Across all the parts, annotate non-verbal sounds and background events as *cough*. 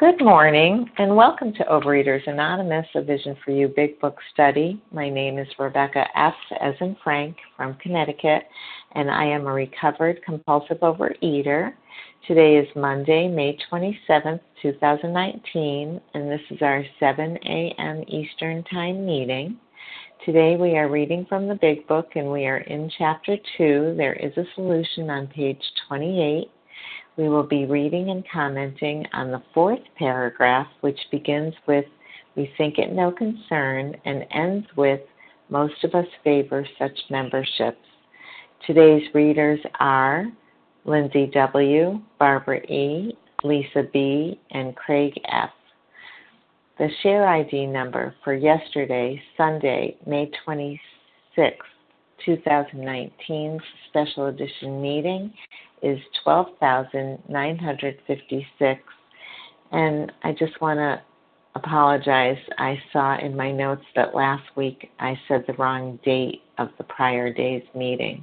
Good morning, and welcome to Overeaters Anonymous, a Vision for You Big Book study. My name is Rebecca F. as in Frank from Connecticut, and I am a recovered compulsive overeater. Today is Monday, May 27th, 2019, and this is our 7 a.m. Eastern Time meeting. Today we are reading from the Big Book, and we are in Chapter 2. There is a solution on page 28 we will be reading and commenting on the fourth paragraph, which begins with, We think it no concern, and ends with, Most of us favor such memberships. Today's readers are Lindsay W., Barbara E., Lisa B., and Craig F. The share ID number for yesterday, Sunday, May 26, 2019 special edition meeting is 12,956. And I just want to apologize. I saw in my notes that last week I said the wrong date of the prior day's meeting.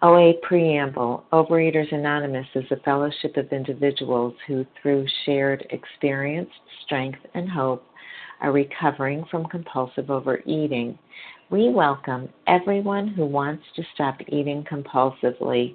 OA Preamble Overeaters Anonymous is a fellowship of individuals who, through shared experience, strength, and hope, are recovering from compulsive overeating. We welcome everyone who wants to stop eating compulsively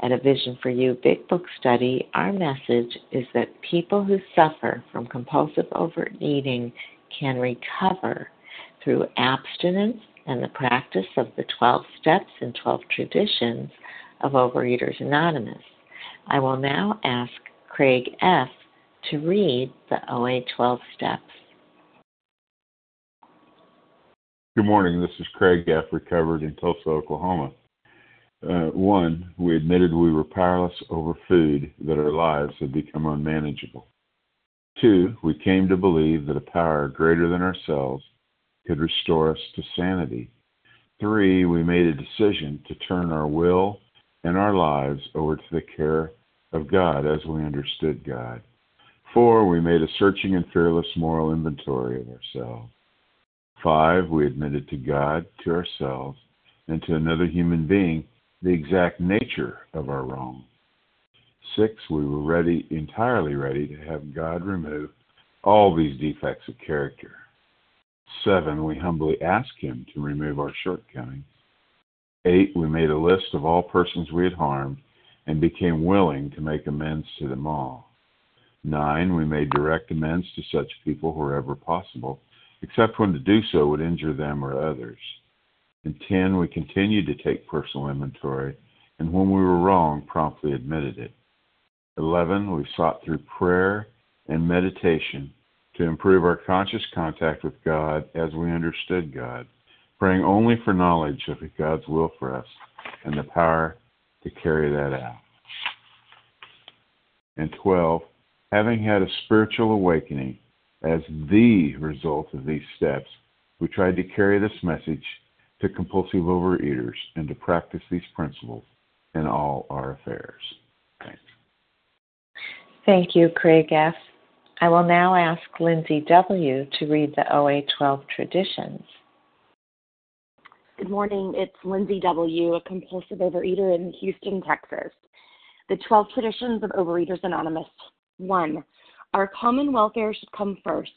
At a Vision for You Big Book study, our message is that people who suffer from compulsive overeating can recover through abstinence and the practice of the 12 steps and 12 traditions of Overeaters Anonymous. I will now ask Craig F. to read the OA 12 steps. Good morning. This is Craig F., recovered in Tulsa, Oklahoma. Uh, one, we admitted we were powerless over food, that our lives had become unmanageable. Two, we came to believe that a power greater than ourselves could restore us to sanity. Three, we made a decision to turn our will and our lives over to the care of God as we understood God. Four, we made a searching and fearless moral inventory of ourselves. Five, we admitted to God, to ourselves, and to another human being the exact nature of our wrong. Six, we were ready, entirely ready to have God remove all these defects of character. Seven, we humbly asked Him to remove our shortcomings. Eight, we made a list of all persons we had harmed and became willing to make amends to them all. Nine, we made direct amends to such people wherever possible, except when to do so would injure them or others. And 10, we continued to take personal inventory, and when we were wrong, promptly admitted it. 11, we sought through prayer and meditation to improve our conscious contact with God as we understood God, praying only for knowledge of God's will for us and the power to carry that out. And 12, having had a spiritual awakening as the result of these steps, we tried to carry this message to compulsive overeaters and to practice these principles in all our affairs. Thanks. Thank you, Craig F. I will now ask Lindsay W. to read the OA 12 traditions. Good morning. It's Lindsay W., a compulsive overeater in Houston, Texas. The 12 traditions of Overeaters Anonymous. 1. Our common welfare should come first.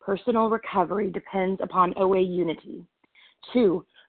Personal recovery depends upon OA unity. 2.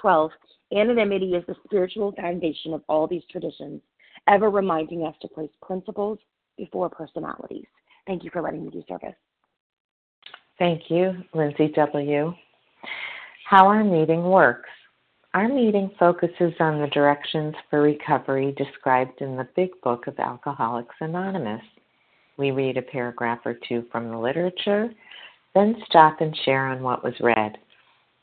12. Anonymity is the spiritual foundation of all these traditions, ever reminding us to place principles before personalities. Thank you for letting me do service. Thank you, Lindsay W. How our meeting works. Our meeting focuses on the directions for recovery described in the Big Book of Alcoholics Anonymous. We read a paragraph or two from the literature, then stop and share on what was read.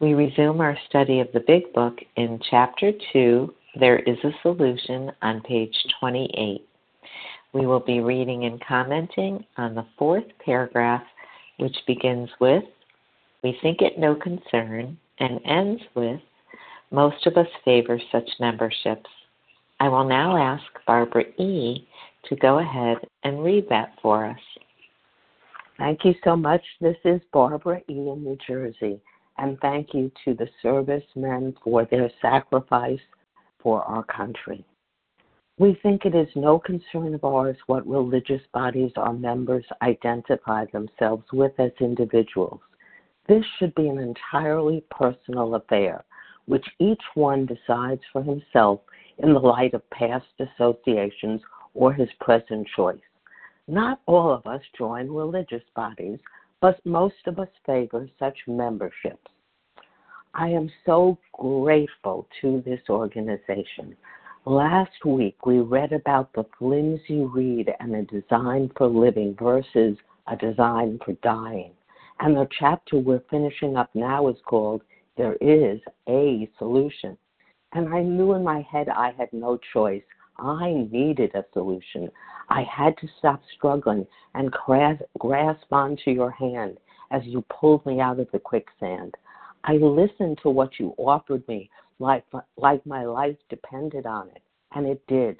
we resume our study of the Big Book in Chapter 2, There is a Solution, on page 28. We will be reading and commenting on the fourth paragraph, which begins with, We think it no concern, and ends with, Most of us favor such memberships. I will now ask Barbara E. to go ahead and read that for us. Thank you so much. This is Barbara E. in New Jersey and thank you to the servicemen for their sacrifice for our country. We think it is no concern of ours what religious bodies our members identify themselves with as individuals. This should be an entirely personal affair, which each one decides for himself in the light of past associations or his present choice. Not all of us join religious bodies, but most of us favor such memberships. I am so grateful to this organization. Last week we read about the flimsy reed and a design for living versus a design for dying. And the chapter we're finishing up now is called There is a Solution. And I knew in my head I had no choice. I needed a solution. I had to stop struggling and grasp, grasp onto your hand as you pulled me out of the quicksand. I listened to what you offered me like, like my life depended on it, and it did.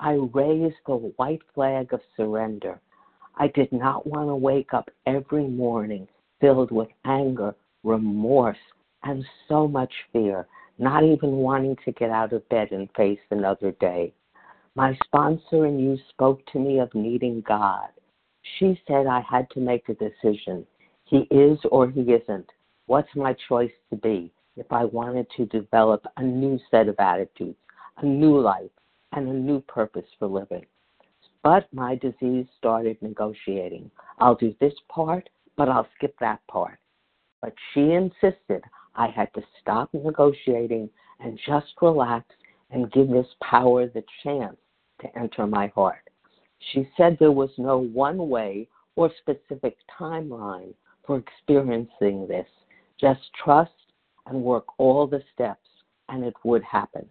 I raised the white flag of surrender. I did not want to wake up every morning filled with anger, remorse, and so much fear, not even wanting to get out of bed and face another day. My sponsor and you spoke to me of needing God. She said I had to make a decision. He is or he isn't. What's my choice to be if I wanted to develop a new set of attitudes, a new life, and a new purpose for living? But my disease started negotiating. I'll do this part, but I'll skip that part. But she insisted I had to stop negotiating and just relax and give this power the chance to enter my heart. She said there was no one way or specific timeline for experiencing this. Just trust and work all the steps, and it would happen.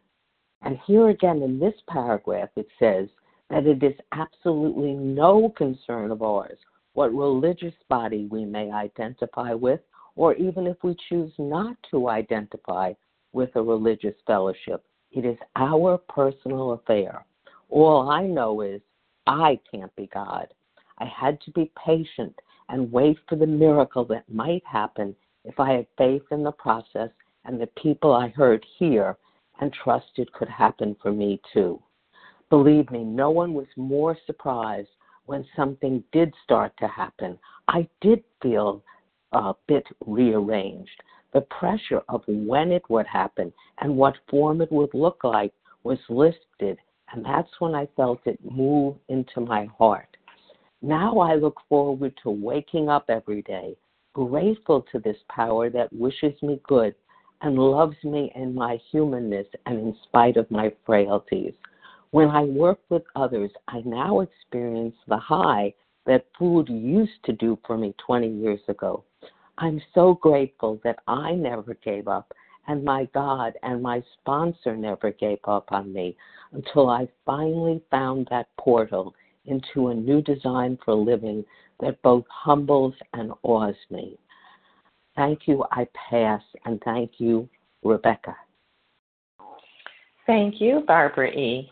And here again in this paragraph, it says that it is absolutely no concern of ours what religious body we may identify with, or even if we choose not to identify with a religious fellowship. It is our personal affair. All I know is I can't be God. I had to be patient and wait for the miracle that might happen if I had faith in the process and the people I heard here and trusted could happen for me too. Believe me, no one was more surprised when something did start to happen. I did feel a bit rearranged. The pressure of when it would happen and what form it would look like was listed, and that's when I felt it move into my heart. Now I look forward to waking up every day, grateful to this power that wishes me good and loves me in my humanness and in spite of my frailties. When I work with others, I now experience the high that food used to do for me 20 years ago. I'm so grateful that I never gave up, and my God and my sponsor never gave up on me until I finally found that portal into a new design for living that both humbles and awes me. Thank you, I pass, and thank you, Rebecca. Thank you, Barbara E.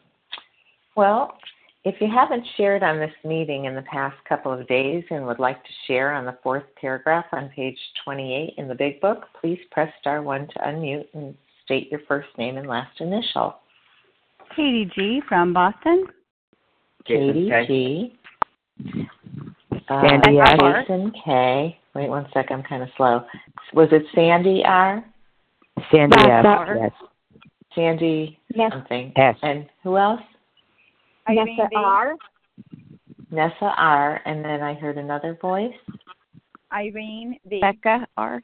Well, if you haven't shared on this meeting in the past couple of days and would like to share on the fourth paragraph on page 28 in the Big Book, please press star 1 to unmute and state your first name and last initial. Katie G. from Boston. Katie G. Uh, Sandy R. Jason K. Wait one second, I'm kind of slow. Was it Sandy R? Sandy Yes, F. Yes. Sandy Yes. something. S. And who else? Nessa. R. Nessa R. And then I heard another voice. Irene B. Becca R.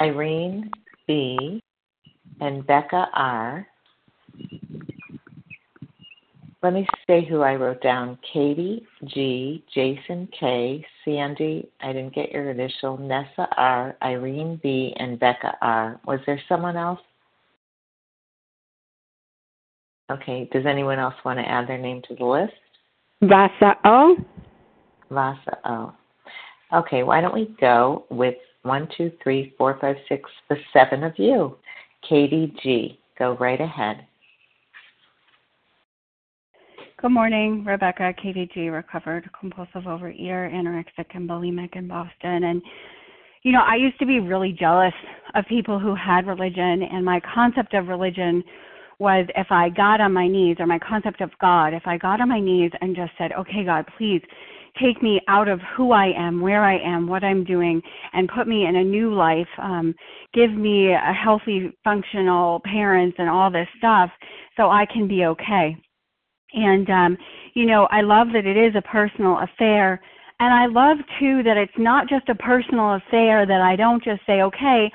Irene B. and Becca R. Let me say who I wrote down. Katie G, Jason K, Sandy, I didn't get your initial, Nessa R, Irene B, and Becca R. Was there someone else? Okay, does anyone else want to add their name to the list? Vasa O. Vasa O. Okay, why don't we go with one, two, three, four, five, six, the seven of you. Katie G, go right ahead. Good morning, Rebecca, Katie G, recovered compulsive overeater, anorexic, and bulimic in Boston. And, you know, I used to be really jealous of people who had religion, and my concept of religion was if I got on my knees, or my concept of God, if I got on my knees and just said, okay, God, please take me out of who I am, where I am, what I'm doing, and put me in a new life, um, give me a healthy, functional parents, and all this stuff so I can be okay. And, um, you know, I love that it is a personal affair. And I love, too, that it's not just a personal affair, that I don't just say, okay,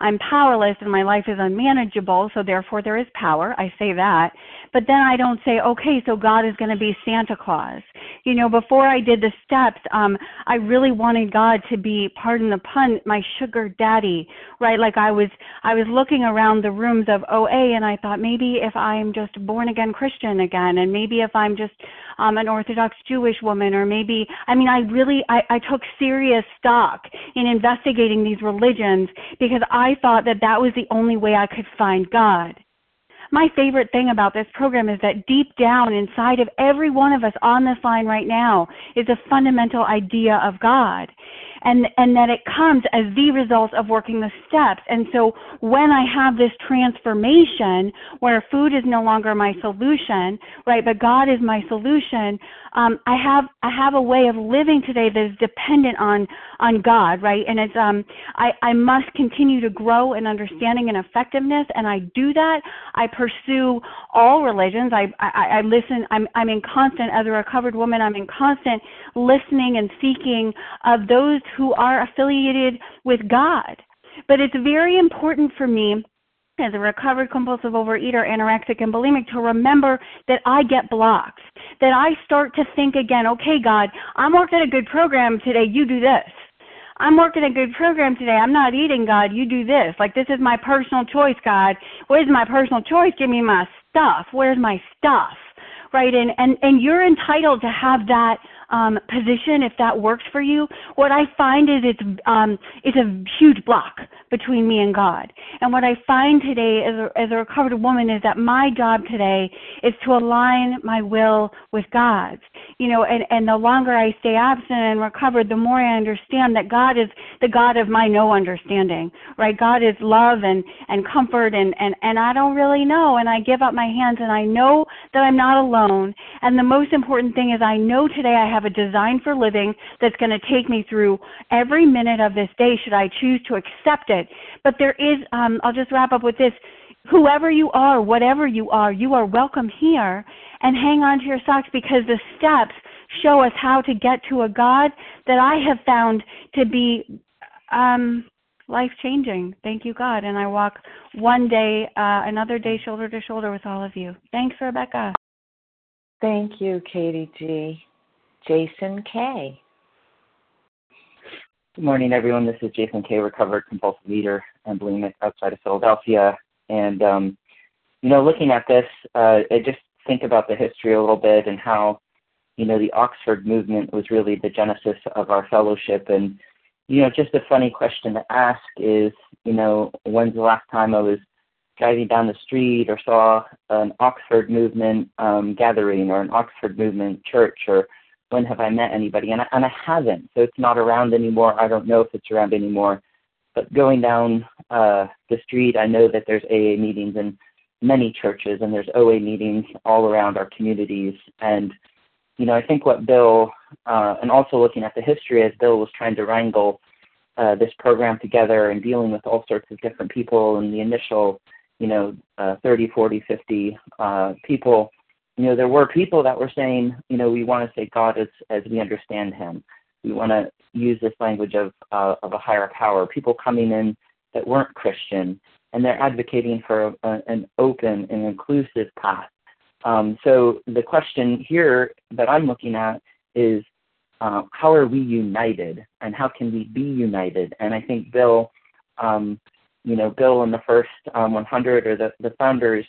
I'm powerless and my life is unmanageable, so therefore there is power. I say that. But then I don't say, okay, so God is going to be Santa Claus. You know, before I did the steps, um, I really wanted God to be, pardon the pun, my sugar daddy, right? Like I was, I was looking around the rooms of OA and I thought maybe if I'm just born again Christian again, and maybe if I'm just um, an Orthodox Jewish woman, or maybe, I mean, I really, I, I took serious stock in investigating these religions because I thought that that was the only way I could find God. My favorite thing about this program is that deep down inside of every one of us on this line right now is a fundamental idea of God. And, and that it comes as the result of working the steps. And so when I have this transformation where food is no longer my solution, right, but God is my solution, um, I have I have a way of living today that is dependent on on God, right? And it's um I, I must continue to grow in understanding and effectiveness, and I do that. I pursue all religions. I I, I listen. I'm I'm in constant as a recovered woman. I'm in constant listening and seeking of those who are affiliated with God. But it's very important for me as a recovered compulsive overeater, anorexic, and bulimic to remember that I get blocks. That I start to think again, okay, God, I'm working a good program today, you do this. I'm working a good program today. I'm not eating, God. You do this. Like, this is my personal choice, God. What is my personal choice? Give me my stuff. Where's my stuff? Right? And, and, and you're entitled to have that um, position if that works for you. What I find is it's um, it's a huge block between me and God. And what I find today as a, as a recovered woman is that my job today is to align my will with God's. You know, and and the longer I stay absent and recovered, the more I understand that God is the God of my no understanding. Right? God is love and and comfort and and and I don't really know and I give up my hands and I know that I'm not alone. And the most important thing is I know today I have have a design for living that's going to take me through every minute of this day should I choose to accept it. But there is, um, I'll just wrap up with this. Whoever you are, whatever you are, you are welcome here and hang on to your socks because the steps show us how to get to a God that I have found to be um, life changing. Thank you, God. And I walk one day, uh, another day, shoulder to shoulder with all of you. Thanks, Rebecca. Thank you, Katie G. Jason K. Good morning, everyone. This is Jason K, recovered compulsive eater and bulimic outside of Philadelphia. And, um, you know, looking at this, uh, I just think about the history a little bit and how, you know, the Oxford movement was really the genesis of our fellowship. And, you know, just a funny question to ask is, you know, when's the last time I was driving down the street or saw an Oxford movement um, gathering or an Oxford movement church or when have I met anybody? And I, and I haven't. So it's not around anymore. I don't know if it's around anymore. But going down uh, the street, I know that there's AA meetings in many churches, and there's OA meetings all around our communities. And you know, I think what Bill, uh, and also looking at the history as Bill was trying to wrangle uh, this program together and dealing with all sorts of different people and the initial, you know, uh, 30, 40, 50 uh, people you know, there were people that were saying, you know, we want to say God as as we understand Him. We want to use this language of uh, of a higher power. People coming in that weren't Christian, and they're advocating for a, an open and inclusive path. Um, so the question here that I'm looking at is, uh, how are we united, and how can we be united? And I think Bill, um, you know, Bill and the first um, 100 or the the founders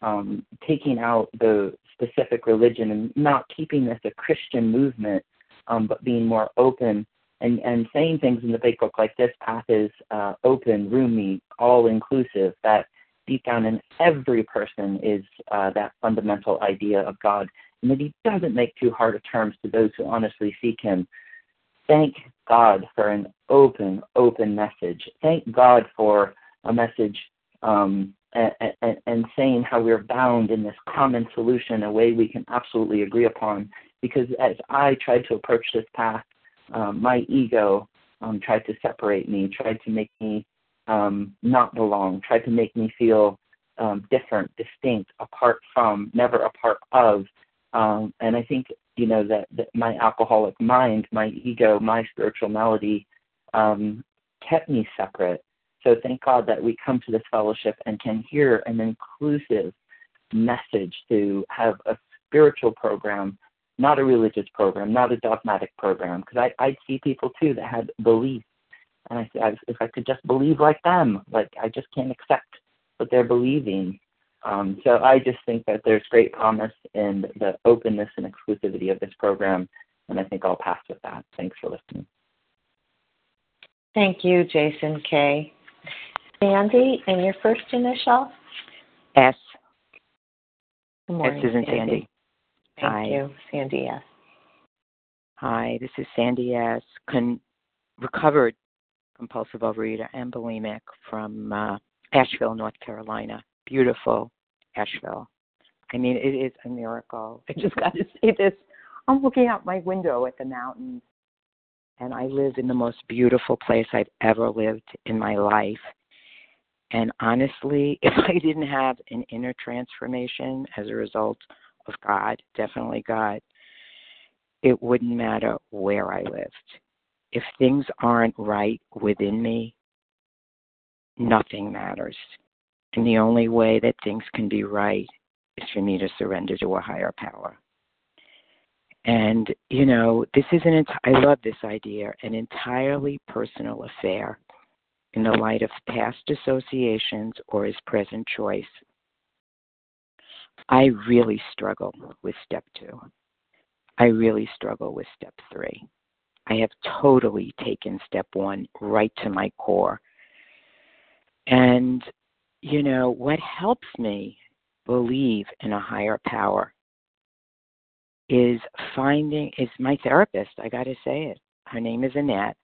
um, taking out the specific religion and not keeping this a Christian movement, um, but being more open and, and saying things in the big book like this path is uh, open, roomy, all inclusive, that deep down in every person is uh, that fundamental idea of God, and that He doesn't make too hard of terms to those who honestly seek Him. Thank God for an open, open message. Thank God for a message um, and, and, saying how we're bound in this common solution, a way we can absolutely agree upon. Because as I tried to approach this path, um, my ego um, tried to separate me, tried to make me um, not belong, tried to make me feel um, different, distinct, apart from, never a part of. Um, and I think you know that, that my alcoholic mind, my ego, my spiritual malady um, kept me separate so thank God that we come to this fellowship and can hear an inclusive message to have a spiritual program, not a religious program, not a dogmatic program. Because I, I'd see people too that had beliefs, And I said, if I could just believe like them, like I just can't accept what they're believing. Um, so I just think that there's great promise in the openness and exclusivity of this program. And I think I'll pass with that. Thanks for listening. Thank you, Jason K. Sandy, and your first initial? S. Good morning, S isn't Sandy. Sandy. Thank Hi. you, Sandy S. Hi, this is Sandy S. Con- recovered compulsive overeater and bulimic from uh, Asheville, North Carolina. Beautiful Asheville. I mean, it is a miracle. I just got to say this. I'm looking out my window at the mountains, and I live in the most beautiful place I've ever lived in my life. And honestly, *laughs* if I didn't have an inner transformation as a result of God, definitely God, it wouldn't matter where I lived. If things aren't right within me, nothing matters. And the only way that things can be right is for me to surrender to a higher power. And, you know, this is an, ent- I love this idea, an entirely personal affair in the light of past associations or his present choice. I really struggle with step two. I really struggle with step three. I have totally taken step one right to my core. And, you know, what helps me believe in a higher power is finding is my therapist. I got to say it. Her name is Annette,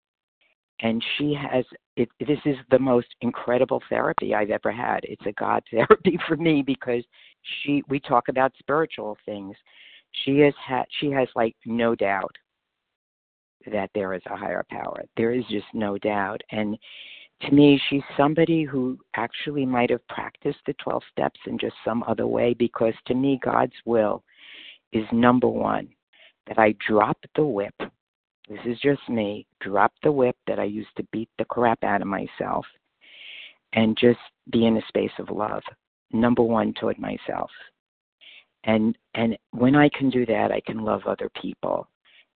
and she has it. This is the most incredible therapy I've ever had. It's a God *laughs* therapy for me because she. We talk about spiritual things. She has had. She has like no doubt that there is a higher power. There is just no doubt, and to me, she's somebody who actually might have practiced the 12 steps in just some other way because to me, God's will is number one, that I drop the whip. This is just me. Drop the whip that I used to beat the crap out of myself and just be in a space of love. Number one toward myself. And and when I can do that, I can love other people.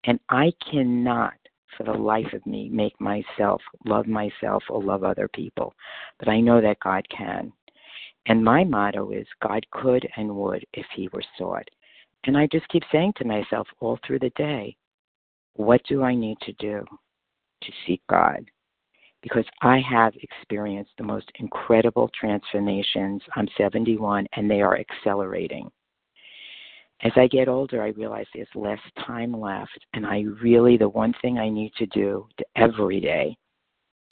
And I cannot for the life of me make myself love myself or love other people. But I know that God can. And my motto is God could and would if he were sought. And I just keep saying to myself all through the day, what do I need to do to seek God? Because I have experienced the most incredible transformations. I'm 71 and they are accelerating. As I get older, I realize there's less time left. And I really, the one thing I need to do to every day,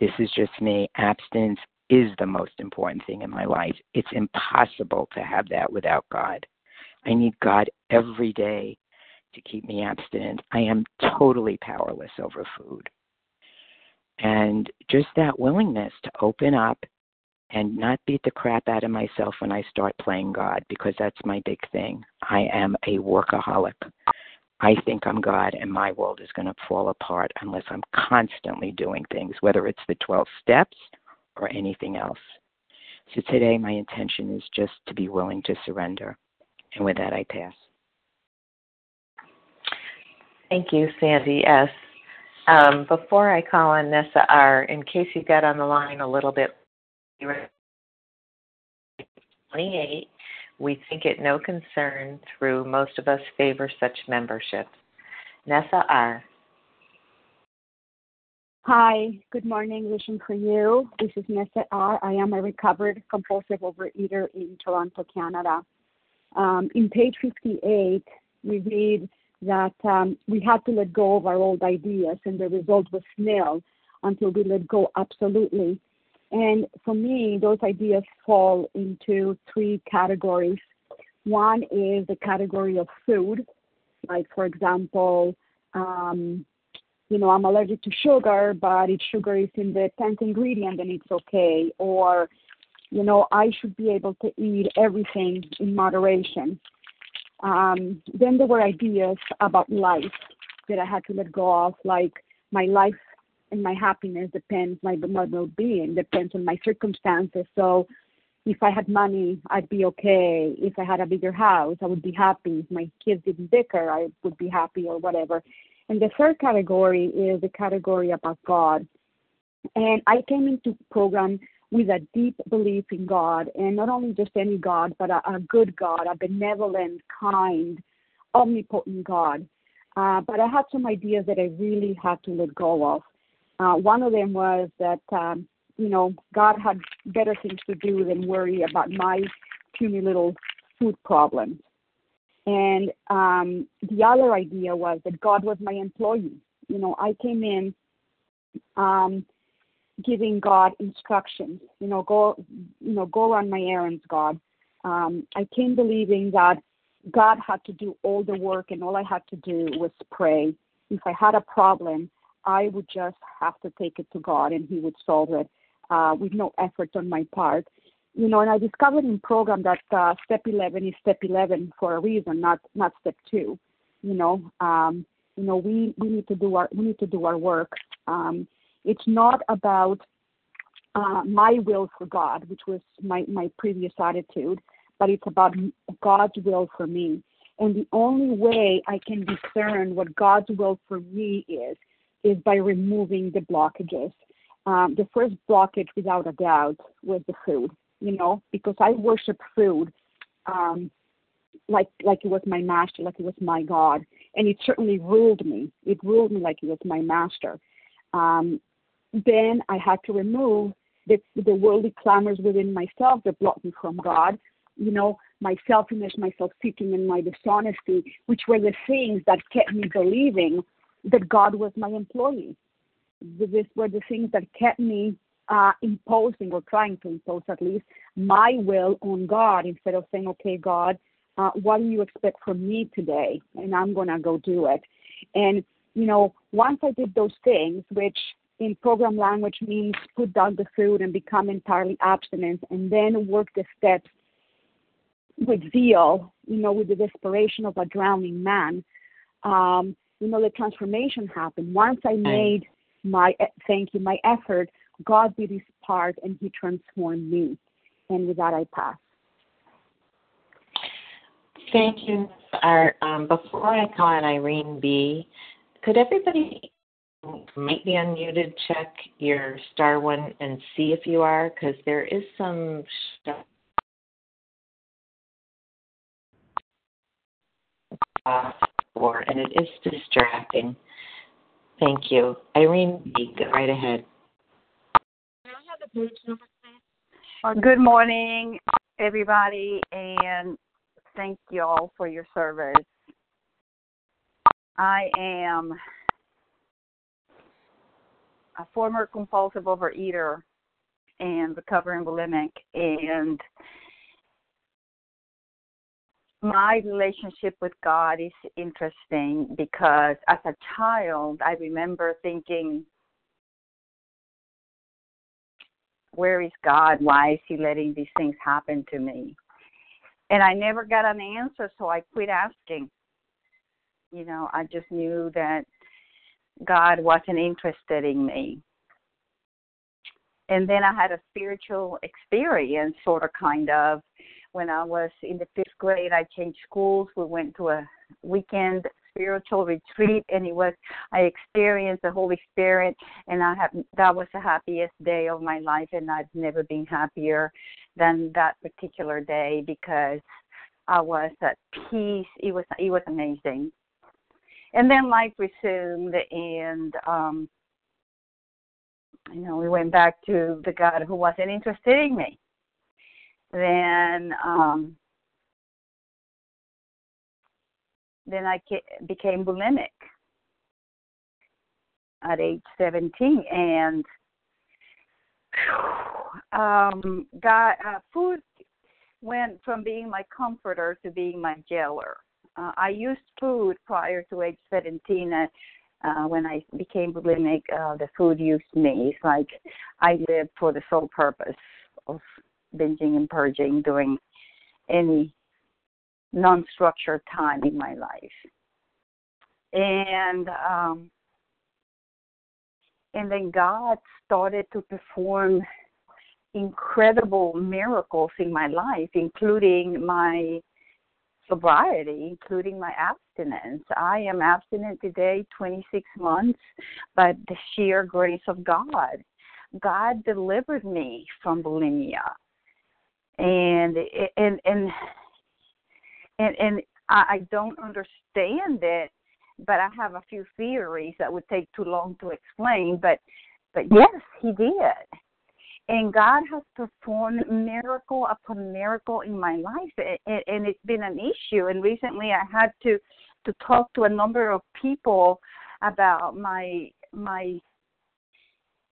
this is just me, abstinence is the most important thing in my life. It's impossible to have that without God. I need God every day to keep me abstinent. I am totally powerless over food. And just that willingness to open up and not beat the crap out of myself when I start playing God, because that's my big thing. I am a workaholic. I think I'm God, and my world is going to fall apart unless I'm constantly doing things, whether it's the 12 steps or anything else. So today, my intention is just to be willing to surrender. And with that, I pass. Thank you, Sandy S. Um, before I call on Nessa R., in case you got on the line a little bit, 28, we think it no concern through most of us favor such memberships. Nessa R. Hi, good morning. Vision for You. This is Nessa R. I am a recovered compulsive overeater in Toronto, Canada. Um, in page 58, we read that um, we had to let go of our old ideas, and the result was nil until we let go absolutely. And for me, those ideas fall into three categories. One is the category of food, like, for example, um, you know, I'm allergic to sugar, but if sugar is in the 10th ingredient, then it's okay. Or you know, I should be able to eat everything in moderation. Um, then there were ideas about life that I had to let go of, like my life and my happiness depends, my, my well-being depends on my circumstances. So if I had money, I'd be okay. If I had a bigger house, I would be happy. If my kids didn't bicker, I would be happy or whatever. And the third category is the category about God. And I came into program with a deep belief in God, and not only just any God, but a, a good God, a benevolent, kind, omnipotent God. Uh, but I had some ideas that I really had to let go of. Uh, one of them was that, um, you know, God had better things to do than worry about my puny little food problems. And um, the other idea was that God was my employee. You know, I came in um, giving God instructions. You know, go, you know, go run my errands, God. Um, I came believing that God had to do all the work, and all I had to do was pray. If I had a problem, I would just have to take it to God, and He would solve it uh, with no effort on my part. You know, and I discovered in program that uh, step 11 is step 11 for a reason, not not step two. You know, um, you know, we we need to do our we need to do our work. Um, it's not about uh, my will for God, which was my, my previous attitude, but it's about God's will for me. And the only way I can discern what God's will for me is, is by removing the blockages. Um, the first blockage, without a doubt, was the food, you know, because I worship food um, like like it was my master, like it was my God, and it certainly ruled me. It ruled me like it was my master. Um, then I had to remove the, the worldly clamors within myself that blocked me from God. You know, my selfishness, my self-seeking, and my dishonesty, which were the things that kept me believing that God was my employee. These were the things that kept me uh, imposing or trying to impose at least my will on God instead of saying, okay, God, uh, what do you expect from me today? And I'm going to go do it. And, you know, once I did those things, which in program language means put down the food and become entirely abstinent and then work the steps with zeal, you know, with the desperation of a drowning man, um, you know, the transformation happened. Once I made my, thank you, my effort, God did his part and he transformed me. And with that, I pass. Thank you. Our, um, before I call on Irene B., could everybody might be unmuted check your star one and see if you are? Because there is some stuff. For, and it is distracting. Thank you. Irene B., go right ahead. Can I have the page number, please? Good morning, everybody, and thank you all for your service. I am a former compulsive overeater and recovering bulimic, and my relationship with God is interesting because as a child, I remember thinking, where is God? Why is He letting these things happen to me? and I never got an answer, so I quit asking. You know, I just knew that God wasn't interested in me. And then I had a spiritual experience, sort of, kind of. When I was in the fifth grade, I changed schools. We went to a weekend spiritual retreat, and it was I experienced the Holy Spirit, and I have that was the happiest day of my life, and I've never been happier than that particular day because I was at peace. It was it was amazing. And then life resumed and um you know, we went back to the God who wasn't interested in me. Then um then I became bulimic at age 17 and um, got uh, food went from being my comforter to being my jailer. Uh, I used food prior to age 17. Uh, uh, when I became bulimic, uh, the food used me. It's like I lived for the sole purpose of binging and purging during any non-structured time in my life. And um, and then God started to perform incredible miracles in my life, including my sobriety, including my abstinence. I am abstinent today, 26 months, but the sheer grace of God. God delivered me from bulimia. And and and and, and I don't understand it but I have a few theories that would take too long to explain. But but yes, he did. And God has performed miracle upon miracle in my life, and, and it's been an issue. And recently, I had to to talk to a number of people about my my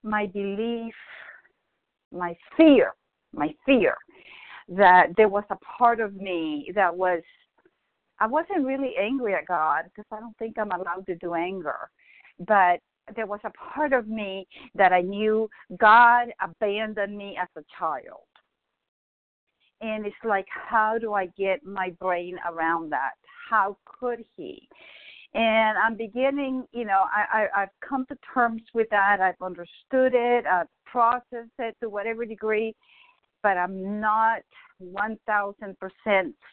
my belief, my fear, my fear that there was a part of me that was I wasn't really angry at God because I don't think I'm allowed to do anger. But there was a part of me that I knew God abandoned me as a child. And it's like, how do I get my brain around that? How could He? And I'm beginning, you know, I, I, I've come to terms with that. I've understood it. I've processed it to whatever degree, but I'm not 1000%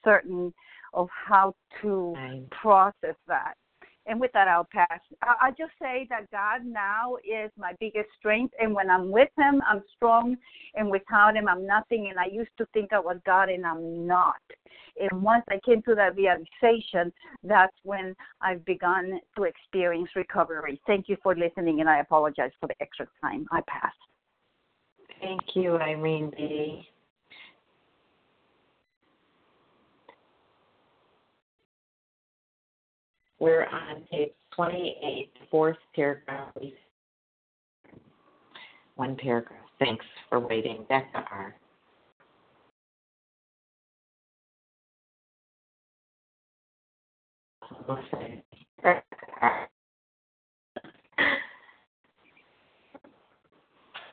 certain of how to process that. And with that, I'll pass. I, will just say that God now is my biggest strength. And when I'm with Him, I'm strong. And without Him, I'm nothing. And I used to think I was God, and I'm not. And once I came to that realization, that's when I've begun to experience recovery. Thank you for listening, and I apologize for the extra time. I pass. Thank you, Irene B. We're on page 28, fourth paragraph. One paragraph. Thanks for waiting. Becca R.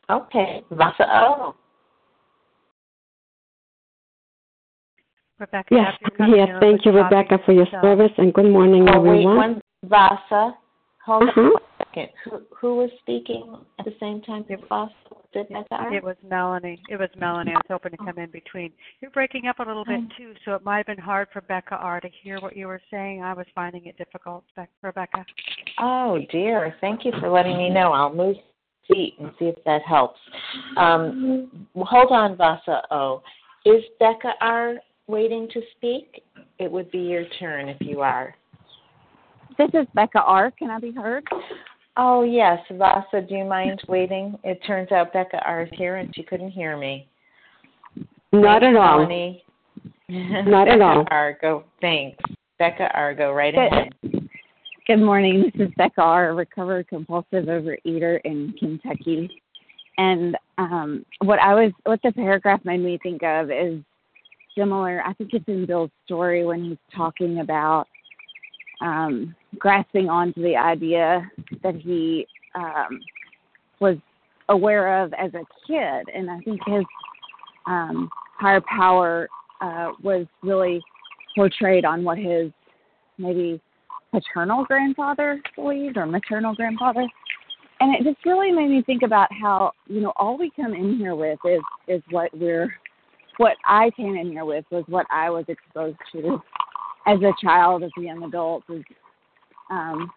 Okay, Vasa O. Rebecca. Yes, yes. Thank you, Rebecca, for your so. service, and good morning, oh, everyone. Wait, one, Vasa. Hold uh-huh. on a second. Who, who was speaking at the same time? It was, it, it was Melanie. It was Melanie. I was hoping to come in between. You're breaking up a little bit too, so it might have been hard for Becca R to hear what you were saying. I was finding it difficult, Rebecca. Oh dear. Thank you for letting me know. I'll move seat and see if that helps. Um, hold on, Vasa O. Is Becca R waiting to speak? It would be your turn if you are. This is Becca R. Can I be heard? Oh, yes. Vasa, do you mind waiting? It turns out Becca R is here and she couldn't hear me. Not thanks, at all. Melanie. Not at all. R, go. Thanks. Becca R, go right Good. ahead. Good morning. This is Becca R, a recovered compulsive overeater in Kentucky. And um, what I was, what the paragraph made me think of is similar. I think it's in Bill's story when he's talking about um, grasping onto the idea that he um, was aware of as a kid, and I think his um, higher power uh, was really portrayed on what his maybe paternal grandfather believed or maternal grandfather. And it just really made me think about how, you know, all we come in here with is is what we're what I came in here with was what I was exposed to as a child, as a young adult, was, um,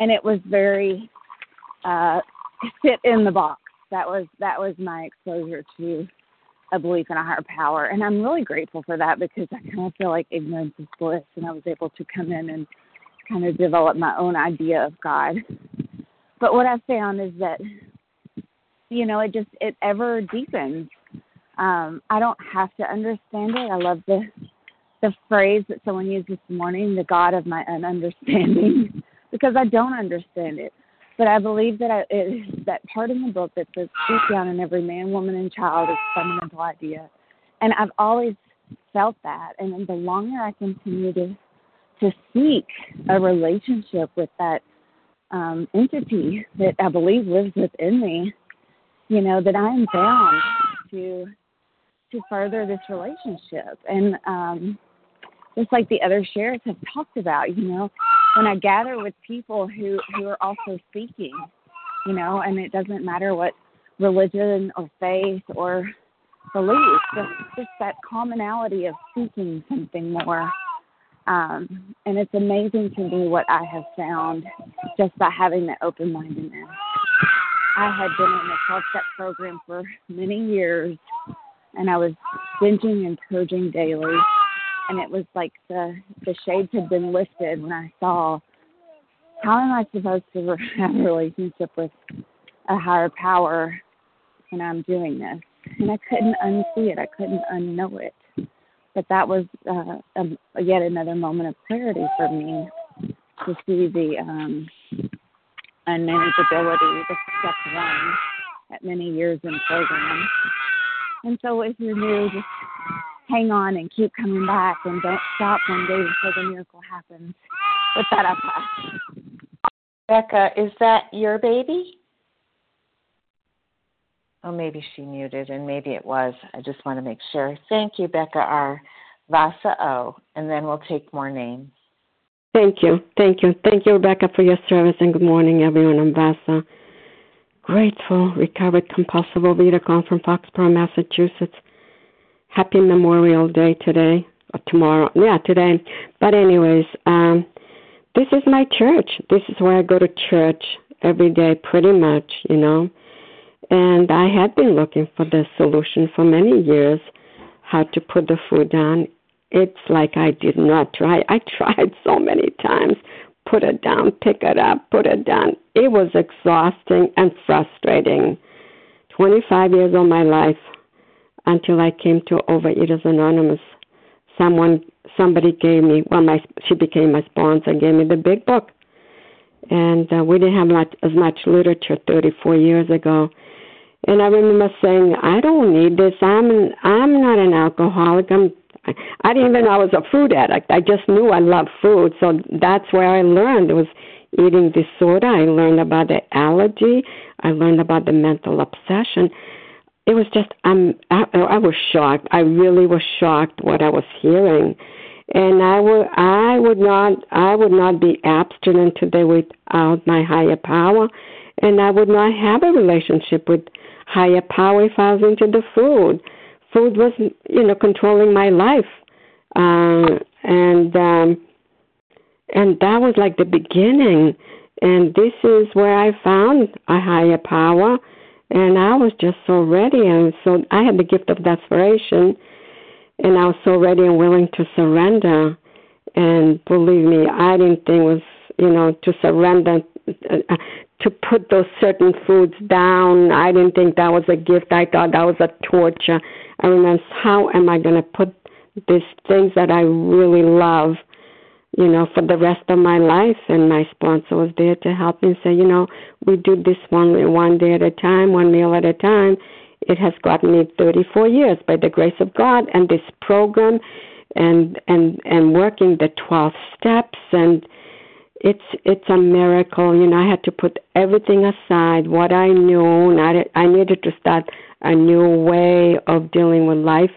and it was very uh, fit in the box. That was that was my exposure to a belief in a higher power, and I'm really grateful for that because I kind of feel like ignorance is bliss, and I was able to come in and kind of develop my own idea of God. But what I found is that you know it just it ever deepens um, I don't have to understand it. I love the the phrase that someone used this morning, the God of my ununderstanding, *laughs* because I don't understand it. But I believe that I, it is that part in the book that says, "Speak down in every man, woman, and child" is a fundamental idea, and I've always felt that. And the longer I continue to to seek a relationship with that um, entity that I believe lives within me, you know, that I am bound to to further this relationship. And um, just like the other shares have talked about, you know, when I gather with people who who are also seeking, you know, and it doesn't matter what religion or faith or belief, just just that commonality of seeking something more. Um, and it's amazing to me what I have found just by having that open mindedness. I had been in the 12 step program for many years and I was binging and purging daily. And it was like the the shades had been lifted when I saw how am I supposed to *laughs* have a relationship with a higher power when I'm doing this? And I couldn't unsee it. I couldn't unknow it. But that was uh, a, yet another moment of clarity for me to see the um, unmanageability, the step one at many years in program. And so if you're new, just hang on and keep coming back and don't stop one day before the miracle happens. With that, I pass. Becca, is that your baby? Oh, maybe she muted, and maybe it was. I just want to make sure. Thank you, Becca R. Vasa O. And then we'll take more names. Thank you. Thank you. Thank you, Rebecca, for your service, and good morning, everyone. I'm Vasa. Grateful, recovered compulsive overeater calling from Foxborough, Massachusetts. Happy Memorial Day today, or tomorrow. Yeah, today. But, anyways, um, this is my church. This is where I go to church every day, pretty much, you know. And I had been looking for the solution for many years how to put the food down. It's like I did not try. I *laughs* tried so many times. Put it down, pick it up, put it down. It was exhausting and frustrating. 25 years of my life until I came to Overeaters Anonymous. Someone, somebody gave me, well, my she became my sponsor, gave me the big book, and uh, we didn't have much as much literature 34 years ago. And I remember saying, I don't need this. I'm an, I'm not an alcoholic. I'm I didn't even know I was a food addict. I just knew I loved food, so that's where I learned. It was eating disorder. I learned about the allergy. I learned about the mental obsession. It was just I'm I, I was shocked. I really was shocked what I was hearing, and I would I would not I would not be abstinent today without my higher power, and I would not have a relationship with higher power if I was into the food. Food was, you know, controlling my life, uh, and um, and that was like the beginning. And this is where I found a higher power, and I was just so ready, and so I had the gift of desperation, and I was so ready and willing to surrender. And believe me, I didn't think it was, you know, to surrender to put those certain foods down. I didn't think that was a gift. I thought that was a torture. I remember how am I going to put these things that I really love, you know, for the rest of my life? And my sponsor was there to help me say, you know, we do this one one day at a time, one meal at a time. It has gotten me 34 years by the grace of God, and this program, and and and working the 12 steps and it's it's a miracle. You know, I had to put everything aside, what I knew, and I, I needed to start a new way of dealing with life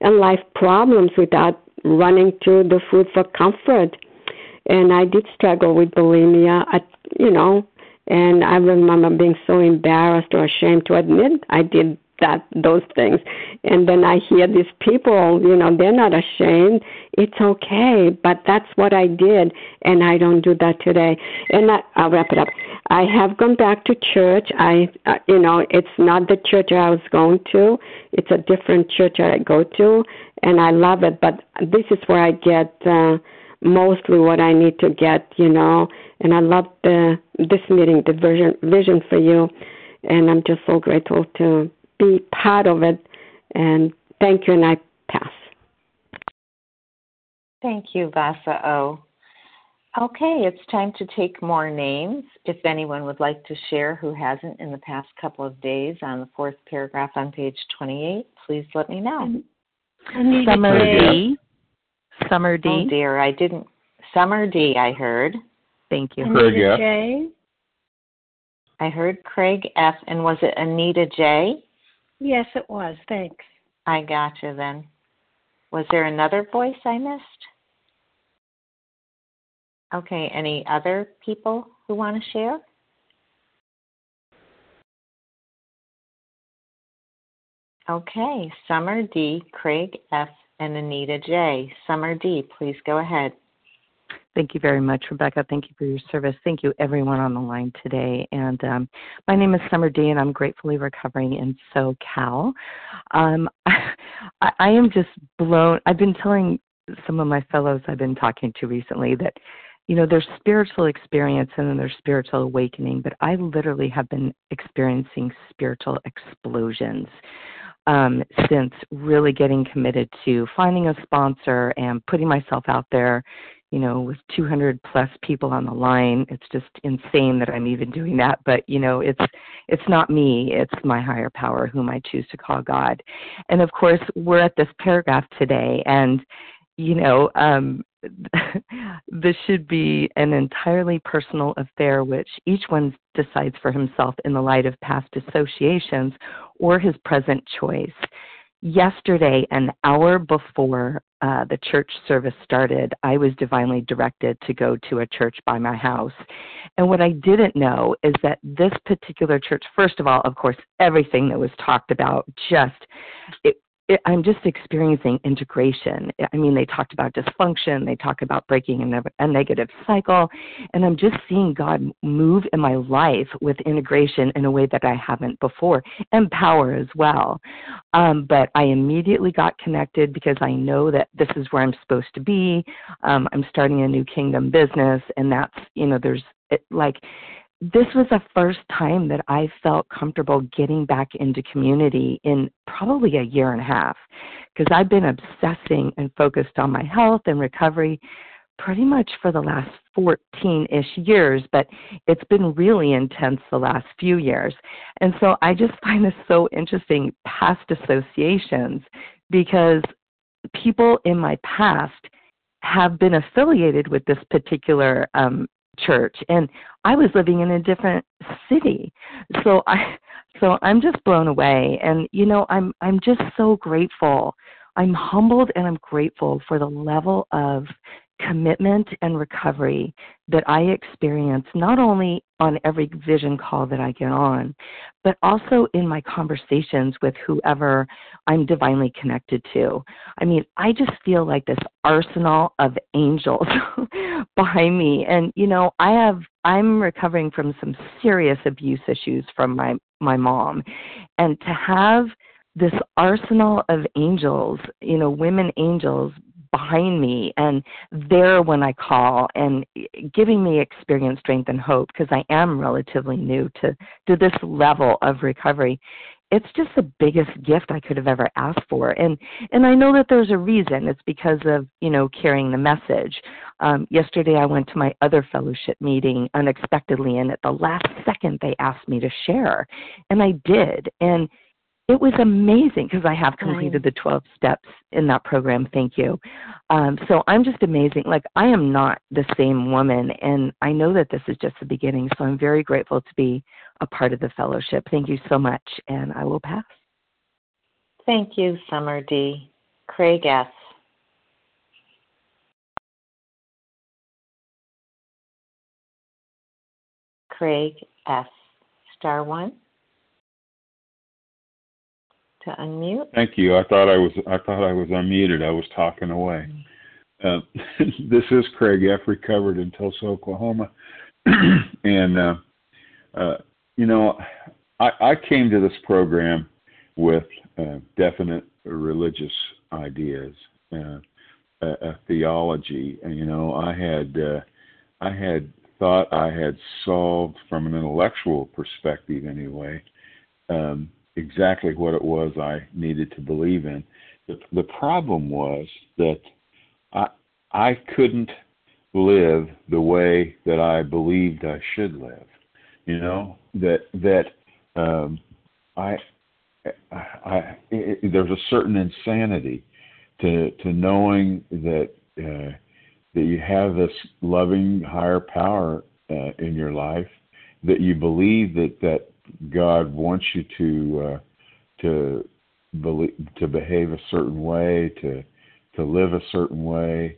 and life problems without running to the food for comfort. And I did struggle with bulimia, at, you know, and I remember being so embarrassed or ashamed to admit I did that those things. And then i hear these people you know they're not ashamed. It's okay but that's what i did and i don't do that today. And I, i'll wrap it up. I have gone back to church. I uh, you know it's not the church i was going to. It's a different church i go to and i love it. But this is where i get uh mostly what i need to get you know. And i love the this meeting the vision vision for you. And i'm just so grateful to be part of it. And thank you, and I pass. Thank you, Vasa O. Okay, it's time to take more names. If anyone would like to share who hasn't in the past couple of days on the fourth paragraph on page 28, please let me know. Summer D. Summer D. Oh dear, I didn't. Summer D, I heard. Thank you. Craig F. J. I heard Craig F. And was it Anita J? Yes, it was. Thanks. I gotcha then. Was there another voice I missed? Okay, any other people who want to share? Okay, Summer D, Craig F, and Anita J. Summer D, please go ahead. Thank you very much, Rebecca. Thank you for your service. Thank you, everyone on the line today. And um, my name is Summer D, and I'm gratefully recovering in SoCal. Um, *laughs* I, I am just blown. I've been telling some of my fellows I've been talking to recently that, you know, there's spiritual experience and then there's spiritual awakening, but I literally have been experiencing spiritual explosions. Um, since really getting committed to finding a sponsor and putting myself out there you know, with 200 plus people on the line. It's just insane that I'm even doing that. But you know, it's it's not me. It's my higher power, whom I choose to call God. And of course, we're at this paragraph today, and you know, um, *laughs* this should be an entirely personal affair, which each one decides for himself in the light of past associations or his present choice yesterday, an hour before uh, the church service started, I was divinely directed to go to a church by my house. And what I didn't know is that this particular church, first of all, of course, everything that was talked about just it it, I'm just experiencing integration. I mean, they talked about dysfunction, they talk about breaking a, ne- a negative cycle, and I'm just seeing God move in my life with integration in a way that I haven't before, and power as well. Um, but I immediately got connected because I know that this is where I'm supposed to be. Um, I'm starting a new kingdom business, and that's, you know, there's it, like, this was the first time that I felt comfortable getting back into community in probably a year and a half because I've been obsessing and focused on my health and recovery pretty much for the last 14 ish years, but it's been really intense the last few years. And so I just *laughs* find this so interesting past associations because people in my past have been affiliated with this particular um, church and I was living in a different city. So I so I'm just blown away and you know I'm I'm just so grateful. I'm humbled and I'm grateful for the level of commitment and recovery that I experience not only on every vision call that I get on, but also in my conversations with whoever I'm divinely connected to. I mean, I just feel like this arsenal of angels *laughs* behind me. And, you know, I have, I'm recovering from some serious abuse issues from my, my mom. And to have this arsenal of angels, you know, women angels behind me and there when I call and giving me experience, strength, and hope because I am relatively new to, to this level of recovery. It's just the biggest gift I could have ever asked for, and and I know that there's a reason. It's because of you know carrying the message. Um, yesterday, I went to my other fellowship meeting unexpectedly, and at the last second, they asked me to share, and I did. And it was amazing because I have completed the 12 steps in that program. Thank you. Um, so I'm just amazing. Like, I am not the same woman, and I know that this is just the beginning. So I'm very grateful to be a part of the fellowship. Thank you so much, and I will pass. Thank you, Summer D. Craig S. Craig S. Star one to unmute. Thank you. I thought I was I thought I was unmuted. I was talking away. Uh, *laughs* this is Craig F. Recovered in Tulsa, Oklahoma, *clears throat* and uh, uh, you know, I, I came to this program with uh, definite religious ideas, uh, a, a theology. And, you know, I had uh, I had thought I had solved from an intellectual perspective anyway. Um, exactly what it was I needed to believe in. The, the problem was that I I couldn't live the way that I believed I should live. You know that that um, I I it, there's a certain insanity to to knowing that uh, that you have this loving higher power uh, in your life that you believe that that God wants you to uh, to believe, to behave a certain way, to to live a certain way,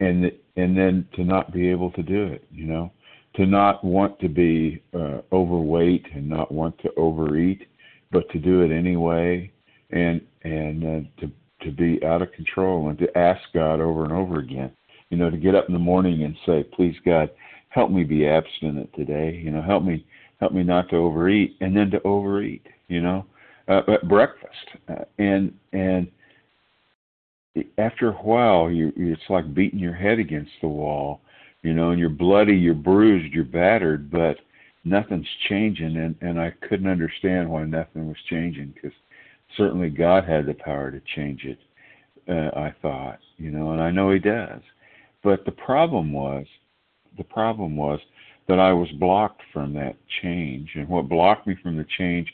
and and then to not be able to do it. You know, to not want to be uh, overweight and not want to overeat, but to do it anyway, and and uh, to to be out of control and to ask God over and over again. You know, to get up in the morning and say, "Please, God, help me be abstinent today." You know, help me help me not to overeat, and then to overeat. You know, uh, at breakfast, uh, and and after a while, you it's like beating your head against the wall, you know, and you're bloody, you're bruised, you're battered, but nothing's changing, and and I couldn't understand why nothing was changing because certainly God had the power to change it. Uh, I thought, you know, and I know He does, but the problem was, the problem was that I was blocked from that change. And what blocked me from the change,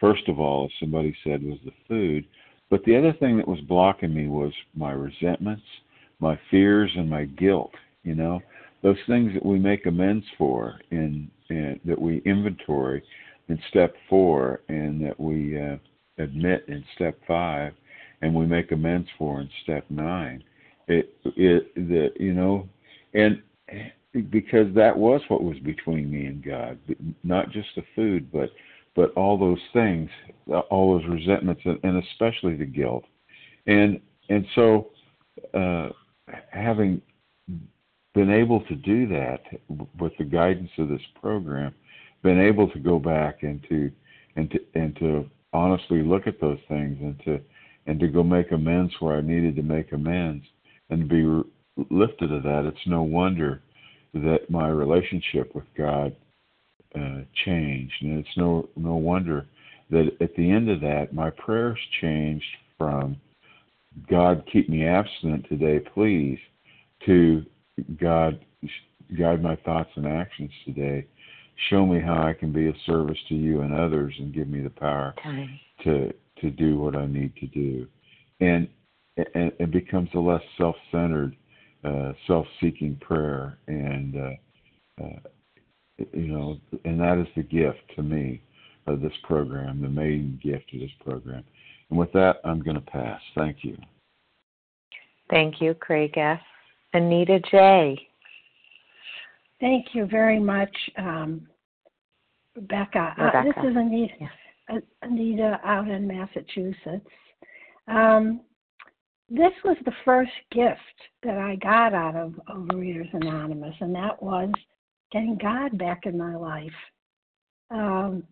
first of all, as somebody said, was the food. But the other thing that was blocking me was my resentments, my fears, and my guilt. You know, those things that we make amends for, and that we inventory in step four, and that we uh, admit in step five. and we make amends for in step nine. It it the you know, and because that was what was between me and God, not just the food, but but all those things, all those resentments, and especially the guilt, and and so uh, having been able to do that with the guidance of this program, been able to go back and to and to and to honestly look at those things and to and to go make amends where I needed to make amends and be lifted of that. It's no wonder that my relationship with God uh, changed, and it's no no wonder that at the end of that, my prayers changed from God keep me abstinent today, please, to God guide my thoughts and actions today. Show me how I can be of service to you and others, and give me the power okay. to to do what I need to do, and and it becomes a less self-centered, uh, self-seeking prayer, and uh, uh, you know, and that is the gift to me of this program, the main gift of this program. And with that, I'm going to pass. Thank you. Thank you, Craig F. Anita J. Thank you very much, um, Rebecca. Rebecca. Uh, this is Anita, yeah. Anita out in Massachusetts. Um, this was the first gift that I got out of Overeaters Anonymous, and that was getting God back in my life. Um,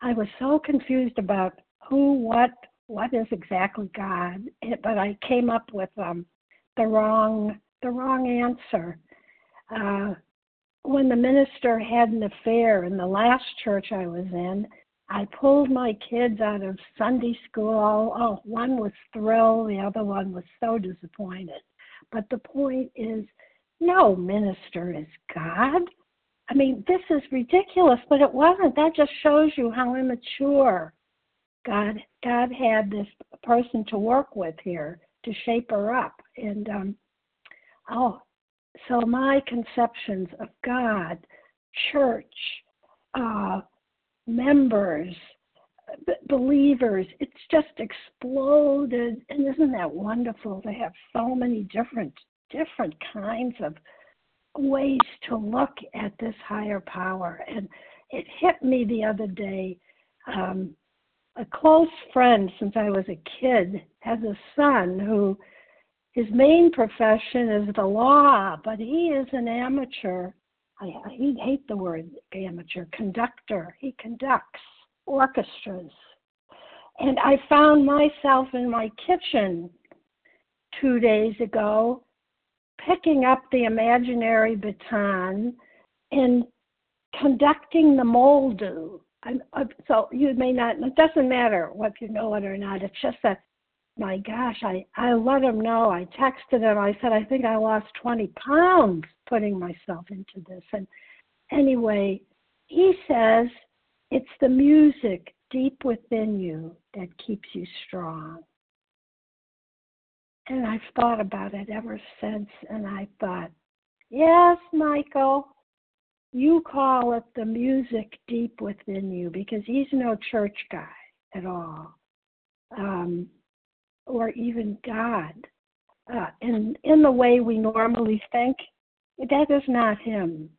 I was so confused about who, what, what is exactly God, but I came up with um, the wrong, the wrong answer. Uh, when the minister had an affair in the last church I was in, I pulled my kids out of Sunday school. Oh, one was thrilled, the other one was so disappointed. But the point is, no minister is God. I mean, this is ridiculous, but it wasn't. That just shows you how immature God God had this person to work with here to shape her up. And um, oh, so my conceptions of God, church, uh, members, b- believers, it's just exploded. And isn't that wonderful to have so many different different kinds of ways to look at this higher power? And it hit me the other day. Um, a close friend since I was a kid has a son who his main profession is the law, but he is an amateur. I, I hate the word amateur, conductor. He conducts orchestras. And I found myself in my kitchen two days ago picking up the imaginary baton and conducting the Moldau. I'm, I'm, so you may not, it doesn't matter what you know it or not. It's just that my gosh, I, I let him know. I texted him. I said, I think I lost 20 pounds putting myself into this. And anyway, he says it's the music deep within you that keeps you strong. And I've thought about it ever since. And I thought, yes, Michael, you call it the music deep within you because he's no church guy at all. Um, or even God uh, in in the way we normally think. That is not Him.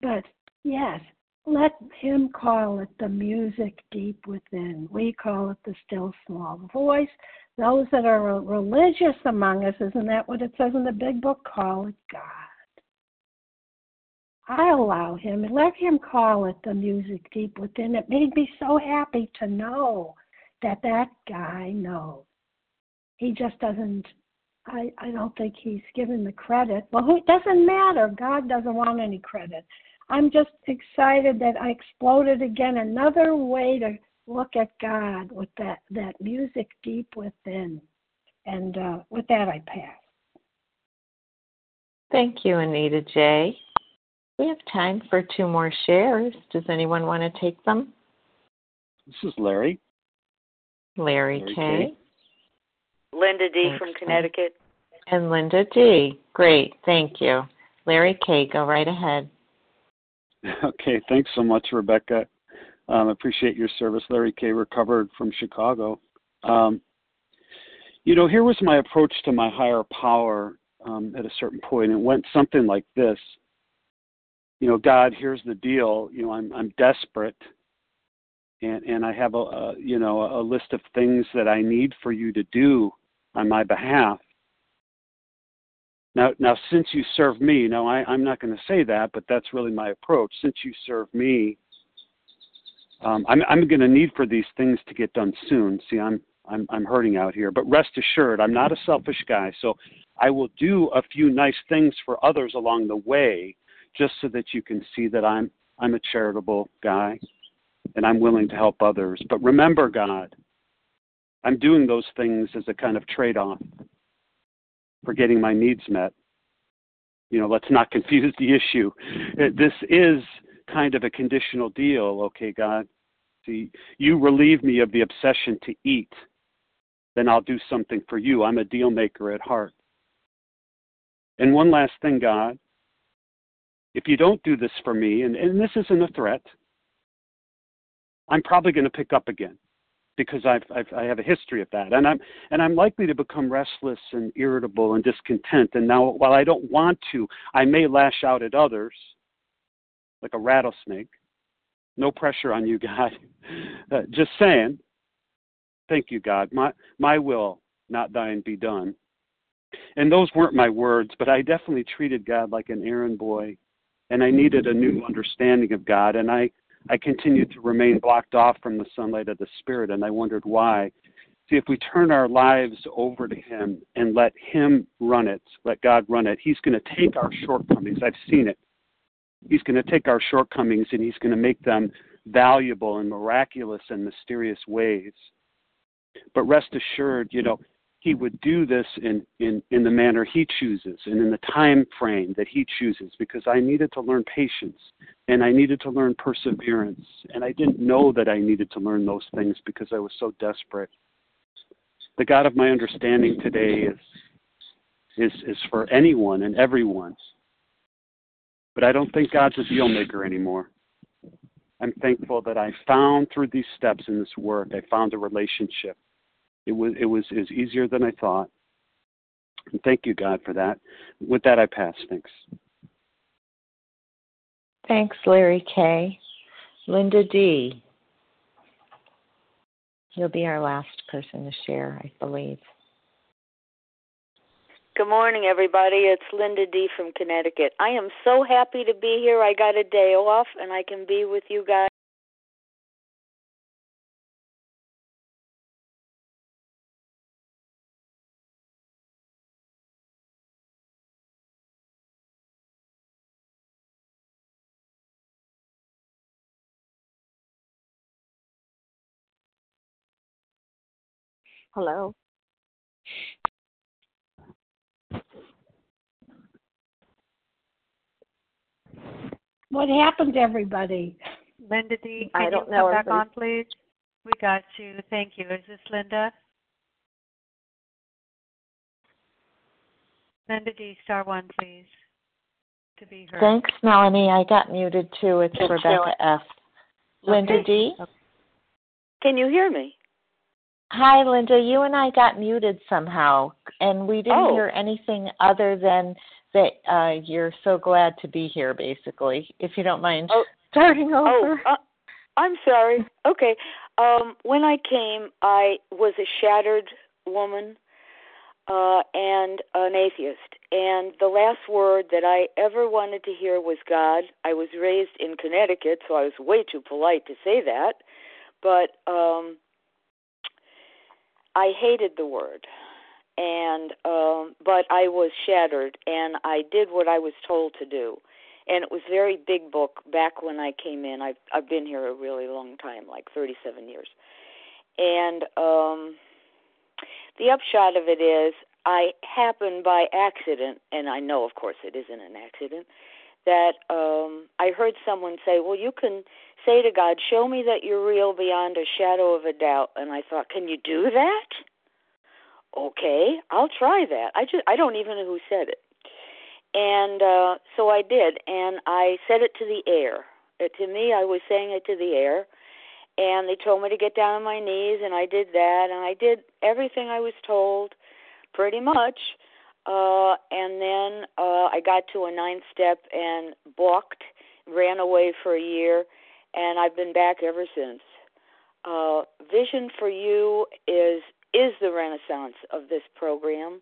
But yes, let Him call it the music deep within. We call it the still small voice. Those that are religious among us, isn't that what it says in the big book? Call it God. I allow him let him call it the music deep within. It made me so happy to know that that guy knows. He just doesn't. I I don't think he's given the credit. Well, it doesn't matter. God doesn't want any credit. I'm just excited that I exploded again. Another way to look at God with that that music deep within. And uh, with that, I pass. Thank you, Anita J. We have time for two more shares. Does anyone want to take them? This is Larry. Larry, Larry K. K. Linda D. Excellent. from Connecticut. And Linda D. Great, thank you. Larry K. Go right ahead. *laughs* Okay, thanks so much, Rebecca. Um, appreciate your service. Larry K. recovered from Chicago. Um, you know, here was my approach to my higher power um, at a certain point. It went something like this. You know, God, here's the deal. You know, I'm I'm desperate, and and I have a, a you know a list of things that I need for you to do on my behalf. Now, now, since you serve me, now I, I'm not going to say that, but that's really my approach. Since you serve me, um, I'm, I'm going to need for these things to get done soon. See, I'm I'm I'm hurting out here, but rest assured, I'm not a selfish guy. So I will do a few nice things for others along the way, just so that you can see that I'm I'm a charitable guy, and I'm willing to help others. But remember, God, I'm doing those things as a kind of trade-off for getting my needs met. You know, let's not *laughs* confuse the issue. Uh, this is kind of a conditional deal, okay, God? See, you relieve me of the obsession to eat then I'll do something for you. I'm a deal maker at heart. And one last thing, God, if you don't do this for me, and, and this isn't a threat, I'm probably going to pick up again because I've, I've I have a history of that, and I'm and I'm likely to become restless and irritable and discontent. And now, while I don't want to, I may lash out at others like a rattlesnake. No pressure on you, *laughs* God. Uh, just saying. Thank you, God. My my will, not thine, be done. And those weren't my words, but I definitely treated God like an errand boy, and I needed a new understanding of God, and I I continued to remain blocked off from the sunlight of the Spirit, and I wondered why. See, if we turn our lives over to Him and let Him run it, let God run it, He's going to take our shortcomings. I've seen it. He's going to take our shortcomings and He's going to make them valuable in miraculous and mysterious ways. But rest assured, you know, he would do this in, in, in the manner he chooses and in the time frame that he chooses because I needed to learn patience and I needed to learn perseverance. And I didn't know that I needed to learn those things because I was so desperate. The God of my understanding today is is is for anyone and everyone. But I don't think God's a deal maker anymore. I'm thankful that I found through these steps in this work, I found a relationship. It was it was is easier than I thought. And thank you, God, for that. With that, I pass. Thanks. Thanks, Larry K. Linda D. You'll be our last person to share, I believe. Good morning, everybody. It's Linda D. from Connecticut. I am so happy to be here. I got a day off and I can be with you guys. Hello. What happened to everybody? Linda D, I can don't you know, come back on, please? We got you. Thank you. Is this Linda? Linda D, star one, please, to be heard. Thanks, Melanie. I got muted too. It's Thank you. Rebecca F. Linda Okay. D. Can you hear me? Hi, Linda. You and I got muted somehow, and we didn't Oh. hear anything other than that uh, you're so glad to be here, basically. If you don't mind Oh. starting over. Oh, uh, I'm sorry. Okay. Um, when I came, I was a shattered woman uh, and an atheist. And the last word that I ever wanted to hear was God. I was raised in Connecticut, so I was way too polite to say that. But um, I hated the word. And um, but I was shattered, and I did what I was told to do and it was very big book back when I came in. I've I've been here a really long time, like 37 years. And um the upshot of it is I happened by accident, and I know of course it isn't an accident, that um I heard someone say, "Well, you can say to God, show me that you're real beyond a shadow of a doubt." And I thought, "Can you do that?" Okay, I'll try that. I just I don't even know who said it. And uh, so I did, and I said it to the air. Uh, to me, I was saying it to the air, and they told me to get down on my knees and I did that and I did everything I was told pretty much uh and then uh I got to a ninth step and balked ran away for a year and I've been back ever since uh vision for you is is the renaissance of this program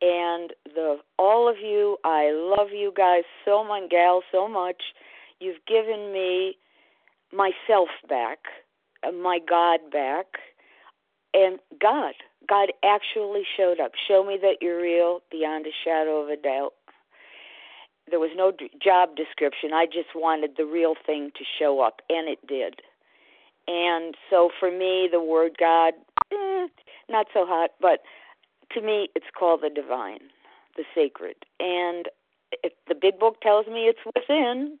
and the all of you I love you guys so much gal so much you've given me myself back, uh, my God back, and God. God actually showed up. Show me that you're real beyond a shadow of a doubt. There was no job description. I just wanted the real thing to show up, and it did. And so for me, the word God, eh, not so hot, but to me, it's called the divine, the sacred. And if the big book tells me it's within,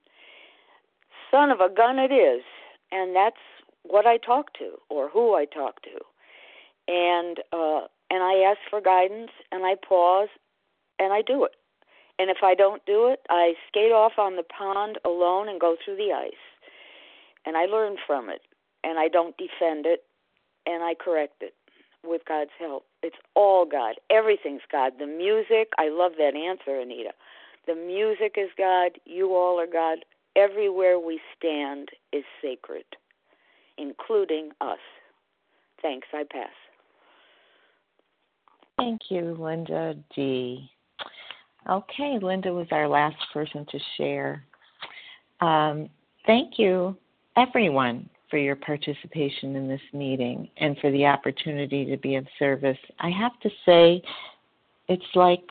son of a gun it is and that's what i talk to or who i talk to and uh and i ask for guidance and i pause and i do it and if i don't do it i skate off on the pond alone and go through the ice. And i learn from it and i don't defend it and i correct it with god's help. It's all god. Everything's god. The music i love that answer anita. The music is god. You all are god. Everywhere we stand is sacred, including us. Thanks, I pass. Thank you, Linda G. Okay, Linda was our last person to share. Um, thank you, everyone, for your participation in this meeting and for the opportunity to be of service. I have to say, it's like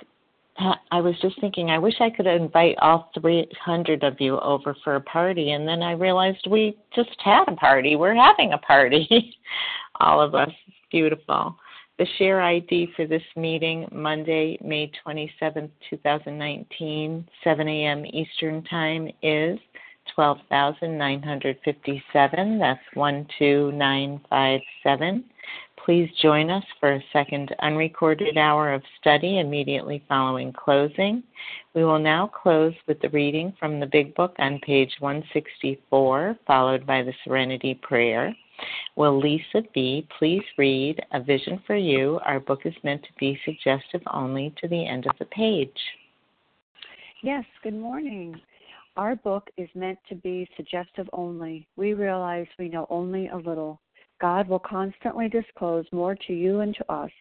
I was just thinking, I wish I could invite all 300 of you over for a party. And then I realized we just had a party. We're having a party, *laughs* all of us. Beautiful. The share ID for this meeting, Monday, May 27th, 2019, 7 a.m. Eastern Time, is 12,957. That's 12957. Please join us for a second unrecorded hour of study immediately following closing. We will now close with the reading from the Big Book on page 164, followed by the Serenity Prayer. Will Lisa B. please read A Vision for You? Our book is meant to be suggestive only to the end of the page. Yes, good morning. Our book is meant to be suggestive only. We realize we know only a little. God will constantly disclose more to you and to us.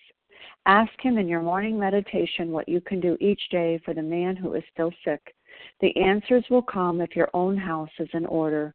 Ask Him in your morning meditation what you can do each day for the man who is still sick. The answers will come if your own house is in order.